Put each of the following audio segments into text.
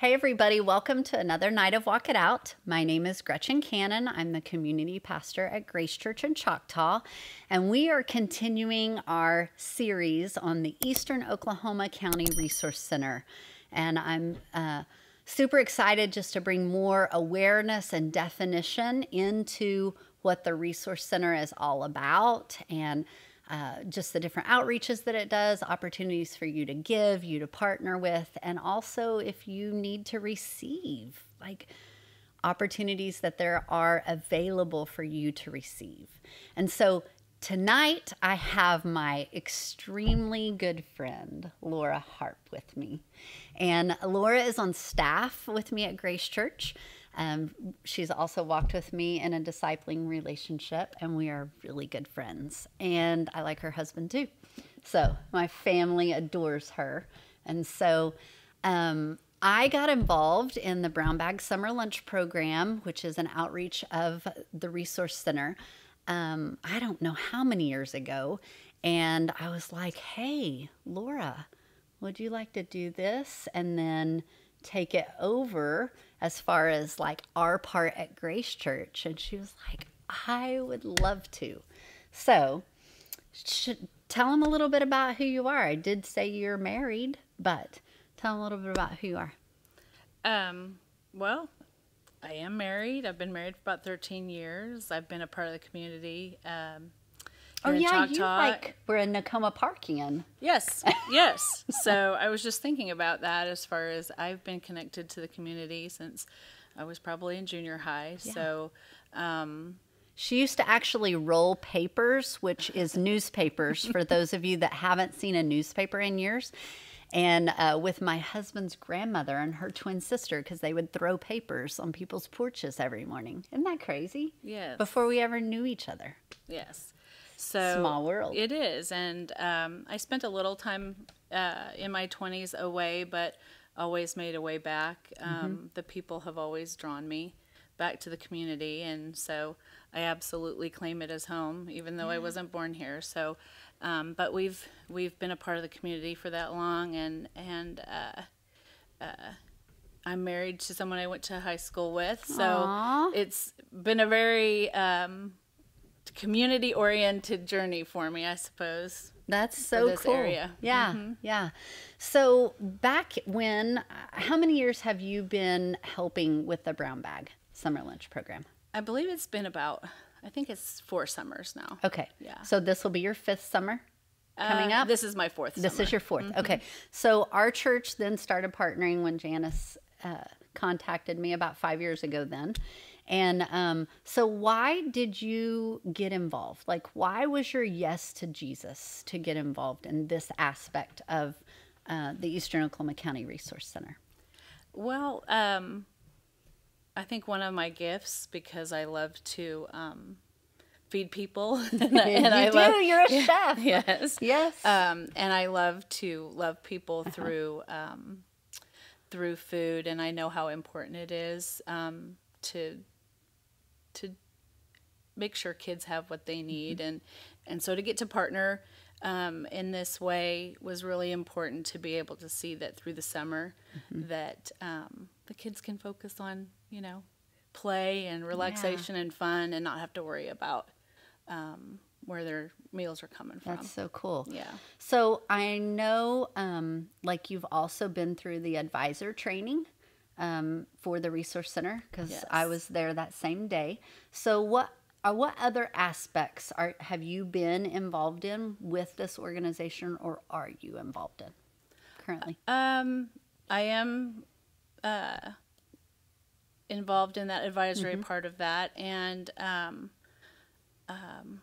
Hey, everybody, welcome to another night of Walk It Out. My name is Gretchen Cannon. I'm the community pastor at Grace Church in Choctaw, and we are continuing our series on the Eastern Oklahoma County Resource Center. And I'm uh, super excited just to bring more awareness and definition into what the Resource Center is all about and uh, just the different outreaches that it does, opportunities for you to give, you to partner with, and also if you need to receive, like opportunities that there are available for you to receive. And so tonight I have my extremely good friend, Laura Harp, with me. And Laura is on staff with me at Grace Church. Um, she's also walked with me in a discipling relationship, and we are really good friends. And I like her husband too. So my family adores her. And so um, I got involved in the Brown Bag Summer Lunch Program, which is an outreach of the Resource Center. Um, I don't know how many years ago. And I was like, hey, Laura, would you like to do this? And then take it over as far as like our part at Grace Church. And she was like, I would love to. So, should, tell them a little bit about who you are. I did say you're married, but tell them a little bit about who you are. Um, well, I am married. I've been married for about 13 years. I've been a part of the community. Um, oh yeah, you like we're in Nicoma Parkian. Yes, yes. so I was just thinking about that as far as I've been connected to the community since I was probably in junior high. Yeah. So. Um, she used to actually roll papers, which is newspapers for those of you that haven't seen a newspaper in years. And uh, with my husband's grandmother and her twin sister, because they would throw papers on people's porches every morning. Isn't that crazy? Yes. Before we ever knew each other. Yes. So small world. It is, and um, I spent a little time uh, in my twenties away, but always made a way back. Um, mm-hmm. The people have always drawn me back to the community, and so I absolutely claim it as home, even though yeah. I wasn't born here. So, um, but we've we've been a part of the community for that long, and and. Uh, uh, I'm married to someone I went to high school with, so Aww. it's been a very um, community oriented journey for me, I suppose. That's so cool. Area. Yeah, mm-hmm. yeah. So back when, how many years have you been helping with the Brown Bag Summer Lunch Program? I believe it's been about, I think it's four summers now. Okay. Yeah. So this will be your fifth summer coming uh, up. This is my fourth. This summer. is your 4th mm-hmm. Okay. So our church then started partnering when Janice uh, contacted me about five years ago. Then, and um, so, why did you get involved? Like, why was your yes to Jesus to get involved in this aspect of uh, the Eastern Oklahoma County Resource Center? Well, um, I think one of my gifts because I love to um, feed people. and, you I do. Love, You're a chef. Yes. Yes. Um, and I love to love people uh-huh. through um, through food, and I know how important it is um, to to make sure kids have what they need mm-hmm. and and so to get to partner um, in this way was really important to be able to see that through the summer mm-hmm. that um, the kids can focus on you know play and relaxation yeah. and fun and not have to worry about um, where their meals are coming from. That's so cool. Yeah. So I know, um, like you've also been through the advisor training um, for the resource center because yes. I was there that same day. So what uh, what other aspects are have you been involved in with this organization, or are you involved in currently? Um, I am uh, involved in that advisory mm-hmm. part of that, and um, um,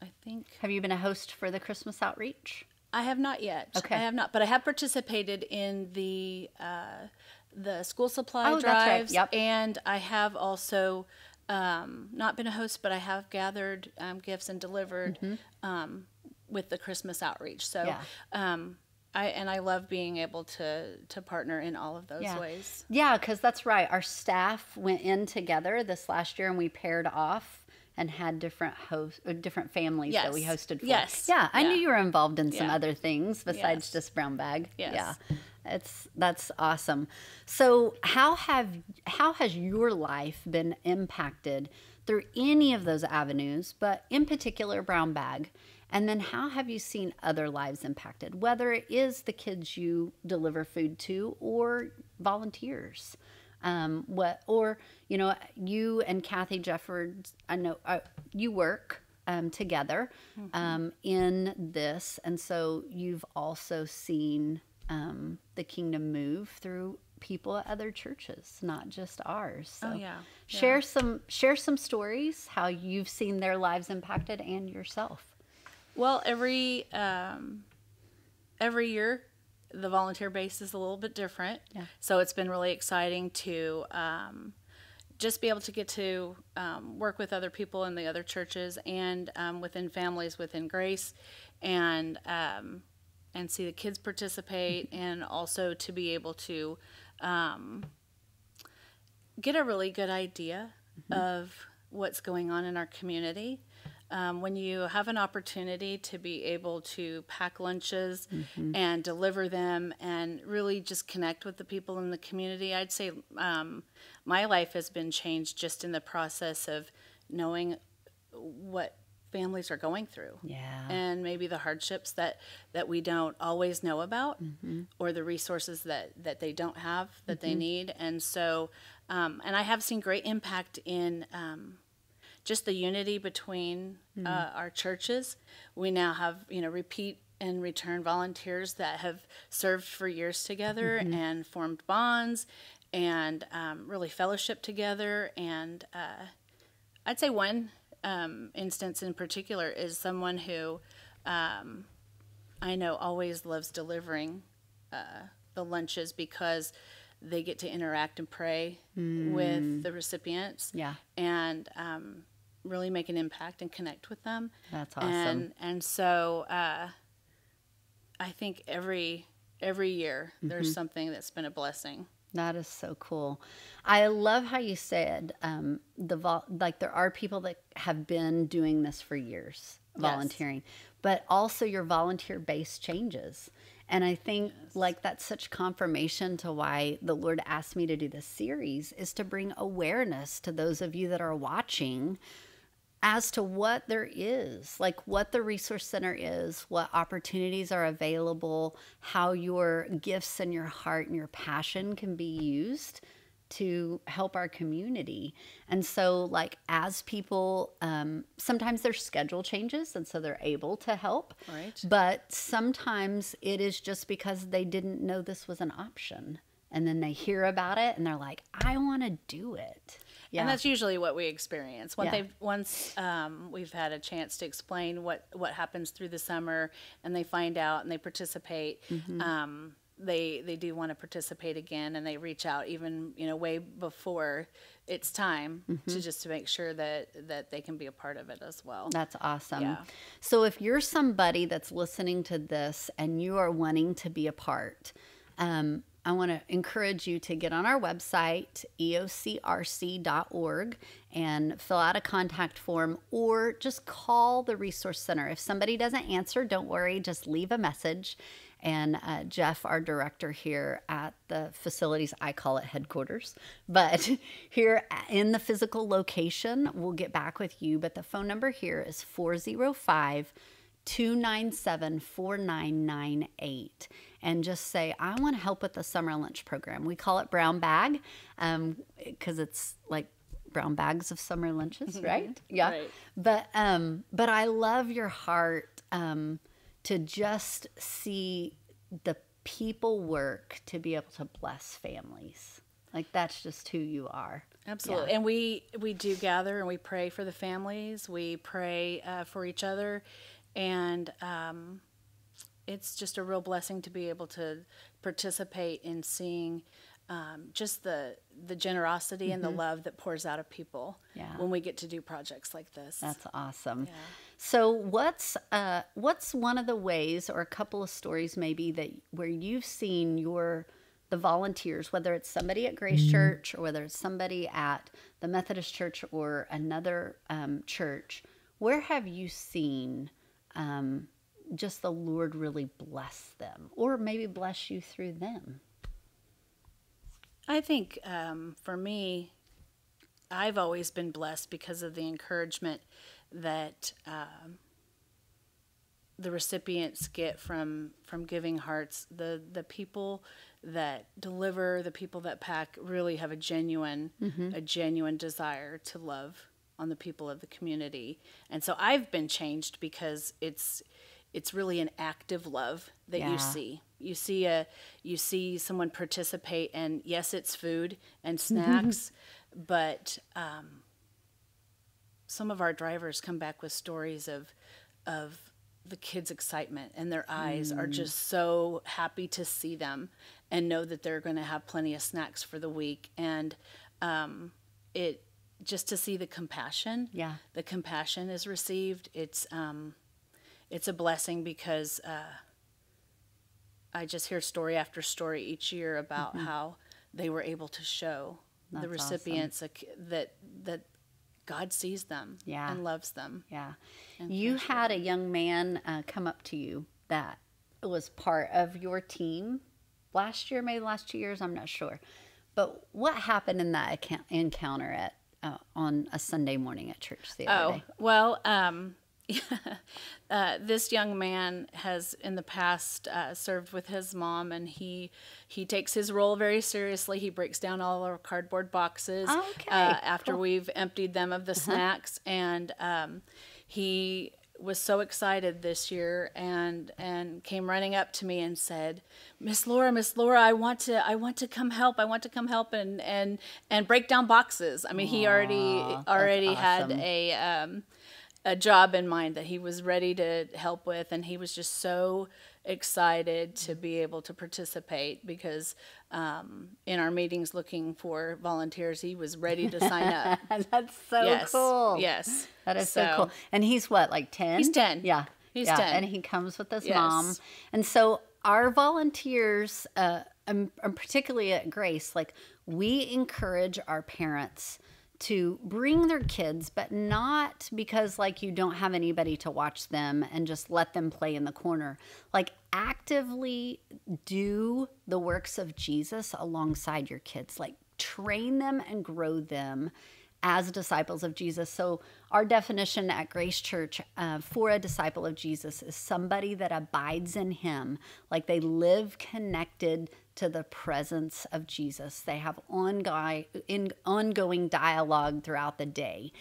I think. Have you been a host for the Christmas outreach? I have not yet. Okay. I have not, but I have participated in the uh, the school supply oh, drives, right. yep. and I have also um, not been a host, but I have gathered um, gifts and delivered mm-hmm. um, with the Christmas outreach. So. Yeah. Um, I, and I love being able to to partner in all of those yeah. ways. Yeah, because that's right. Our staff went in together this last year, and we paired off and had different host uh, different families yes. that we hosted for. Yes. Yeah, I yeah. knew you were involved in some yeah. other things besides yes. just brown bag. Yes. Yeah. it's that's awesome. So how have how has your life been impacted through any of those avenues, but in particular brown bag? And then how have you seen other lives impacted, whether it is the kids you deliver food to or volunteers? Um, what or you know you and Kathy Jeffords, I know uh, you work um, together um, in this, and so you've also seen um, the kingdom move through people at other churches, not just ours. So Oh, yeah. share some share some stories how you've seen their lives impacted and yourself. Well, every um, every year, the volunteer base is a little bit different. Yeah. So it's been really exciting to um, just be able to get to um, work with other people in the other churches and um, within families within Grace, and um, and see the kids participate, and also to be able to um, get a really good idea of what's going on in our community. Um, when you have an opportunity to be able to pack lunches and deliver them and really just connect with the people in the community, I'd say um, my life has been changed just in the process of knowing what families are going through. Yeah. and maybe the hardships that that we don't always know about or the resources that that they don't have that they need. And so um, and i have seen great impact in um, just the unity between uh, our churches. We now have you know repeat and return volunteers that have served for years together and formed bonds and um, really fellowship together. And uh, I'd say one um, instance in particular is someone who um, I know always loves delivering uh, the lunches because they get to interact and pray with the recipients. Yeah. and um, really make an impact and connect with them. That's awesome. And and so uh, I think every every year Mm-hmm. there's something that's been a blessing. That is so cool. I love how you said um, the vol- like there are people that have been doing this for years, volunteering, but also your volunteer base changes. And I think like that's such confirmation to why the Lord asked me to do this series is to bring awareness to those of you that are watching as to what there is, like what the resource center is, what opportunities are available, how your gifts and your heart and your passion can be used to help our community. And so, like, as people, um, sometimes their schedule changes and so they're able to help. Right. But sometimes it is just because they didn't know this was an option. And then they hear about it and they're like, I want to do it. Yeah. And that's usually what we experience. Once Yeah. they've once um, we've had a chance to explain what what happens through the summer, and they find out and they participate. Mm-hmm. Um, they they do want to participate again, and they reach out even you know way before it's time Mm-hmm. to just to make sure that that they can be a part of it as well. That's awesome. Yeah. So if you're somebody that's listening to this and you are wanting to be a part, um, I want to encourage you to get on our website, eocrc.org, and fill out a contact form or just call the Resource Center. If somebody doesn't answer, don't worry, just leave a message. And uh, Jeff, our director here at the facilities, I call it headquarters, but here in the physical location, we'll get back with you. But the phone number here is 405 297 4998 and just say, I want to help with the summer lunch program. We call it Brown Bag because it's like brown bags of summer lunches, right? Yeah. Right. But um, but I love your heart um, to just see the people work to be able to bless families. Like that's just who you are. Absolutely, and we we do gather and we pray for the families. We pray uh, for each other, and um, it's just a real blessing to be able to participate in seeing um, just the the generosity and the love that pours out of people Mm-hmm. Yeah. when we get to do projects like this. That's awesome. Yeah. So what's uh what's one of the ways or a couple of stories maybe that where you've seen your the volunteers, whether it's somebody at Grace Church or whether it's somebody at the Methodist Church or another um, church, where have you seen um, just the Lord really bless them or maybe bless you through them? I think um, for me, I've always been blessed because of the encouragement that um, the recipients get from from Giving Hearts. The the people that deliver, the people that pack, really have a genuine a genuine desire to love on the people of the community. And so I've been changed because it's it's really an active love that Yeah. you see. You see a you see someone participate and yes, it's food and snacks, but um, some of our drivers come back with stories of of the kids' excitement and their eyes are just so happy to see them and know that they're going to have plenty of snacks for the week and um, it just to see the compassion Yeah. the compassion is received it's um, it's a blessing because uh, I just hear story after story each year about how they were able to show the Mm-hmm. That's awesome. recipients a c that that God sees them Yeah. and loves them. Yeah. You had a young man uh, come up to you that was part of your team last year, maybe last two years, I'm not sure. But what happened in that account- encounter at uh, on a Sunday morning at church the other Oh day? well, um, uh, this young man has in the past uh, served with his mom, and he he takes his role very seriously. He breaks down all our cardboard boxes Okay, uh, after cool. we've emptied them of the snacks, and um, he was so excited this year and and came running up to me and said miss laura miss laura i want to i want to come help i want to come help and and and break down boxes i mean he already already had a um a job in mind that he was ready to help with and he was just so excited to be able to participate because um, in our meetings looking for volunteers he was ready to sign up That's so yes cool. yes That is so, cool. And he's what, like 10? He's 10. Yeah. He's yeah. 10. And he comes with his Yes. mom. And so our volunteers, uh, um, um, particularly at Grace, like we encourage our parents to bring their kids, but not because like you don't have anybody to watch them and just let them play in the corner. Like actively do the works of Jesus alongside your kids. Like train them and grow them as disciples of Jesus. So, our definition at Grace Church uh, for a disciple of Jesus is somebody that abides in him, like they live connected to the presence of Jesus. They have ongoing, in, ongoing dialogue throughout the day.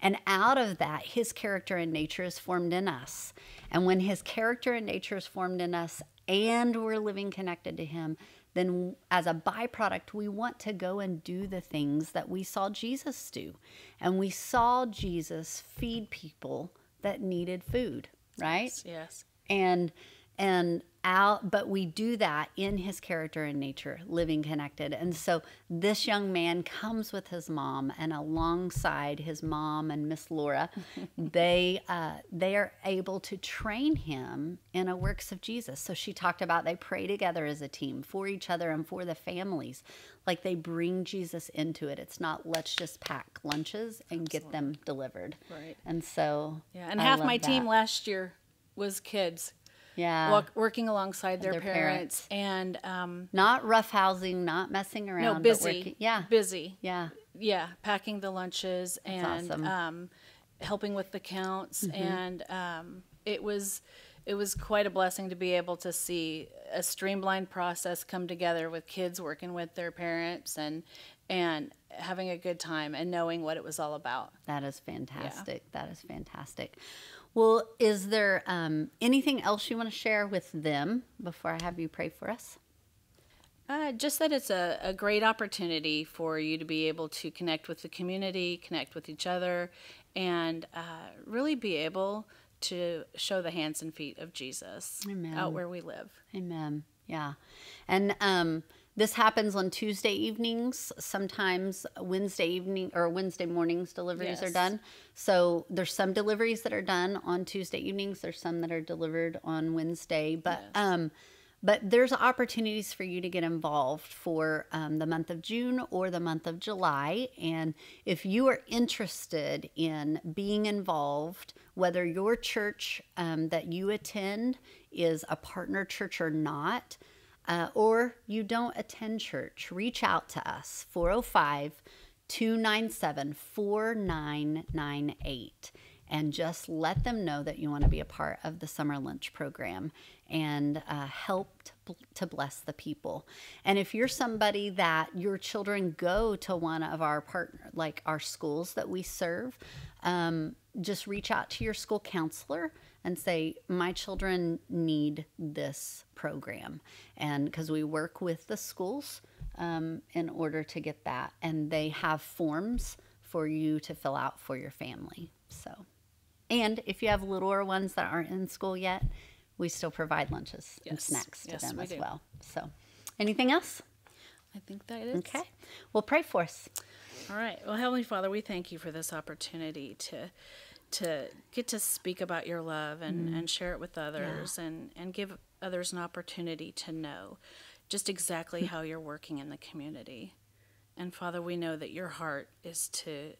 And out of that, his character and nature is formed in us. And when his character and nature is formed in us and we're living connected to him, then as a byproduct, we want to go and do the things that we saw Jesus do. And we saw Jesus feed people that needed food, right? yes And and out but we do that in his character and nature living connected. And so this young man comes with his mom and alongside his mom and miss laura they uh, they are able to train him in a works of jesus. So she talked about they pray together as a team for each other and for the families. Like they bring jesus into it. It's not let's just pack lunches and get them delivered. Right. and so yeah and I half my team last year was kids yeah walk, working alongside their, their parents. and um, not roughhousing, not messing around. no busy working- yeah, busy yeah, yeah packing the lunches and awesome. um, helping with the counts Mm-hmm. and um, it was it was quite a blessing to be able to see a streamlined process come together with kids working with their parents and and having a good time and knowing what it was all about that is fantastic. That is fantastic. Well, is there um, anything else you want to share with them before I have you pray for us? Uh, just that it's a, a great opportunity for you to be able to connect with the community, connect with each other, and uh, really be able to show the hands and feet of Jesus Amen. out where we live. Amen. Yeah, and um, this happens on Tuesday evenings. Sometimes Wednesday evening or Wednesday mornings deliveries are done. So there's some deliveries that are done on Tuesday evenings. There's some that are delivered on Wednesday, but Yes. um, but there's opportunities for you to get involved for um, the month of June or the month of July. And if you are interested in being involved, whether your church um, that you attend is a partner church or not, uh, or you don't attend church, reach out to us 405 297 4998 and just let them know that you want to be a part of the summer lunch program and uh, help to, to bless the people. And if you're somebody that your children go to one of our partner, like our schools that we serve, um, just reach out to your school counselor and say, My children need this program. And because we work with the schools um, in order to get that, and they have forms for you to fill out for your family. So, and if you have littler ones that aren't in school yet, we still provide lunches and snacks to Yes, them we as do. well. So, anything else? I think that is. Okay. Well, pray for us. All right. Well, Heavenly Father, we thank you for this opportunity to to get to speak about your love and, mm. and share it with others and, and give others an opportunity to know just exactly hmm. how you're working in the community. And Father, we know that your heart is to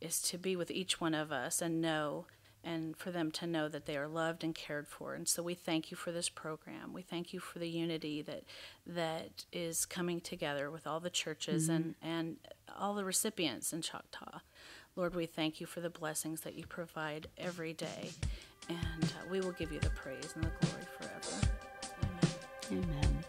is to be with each one of us and know and for them to know that they are loved and cared for. And so we thank you for this program. We thank you for the unity that that is coming together with all the churches mm-hmm. and, and all the recipients in Choctaw. Lord, we thank you for the blessings that you provide every day. And uh, we will give you the praise and the glory forever. Amen. Amen.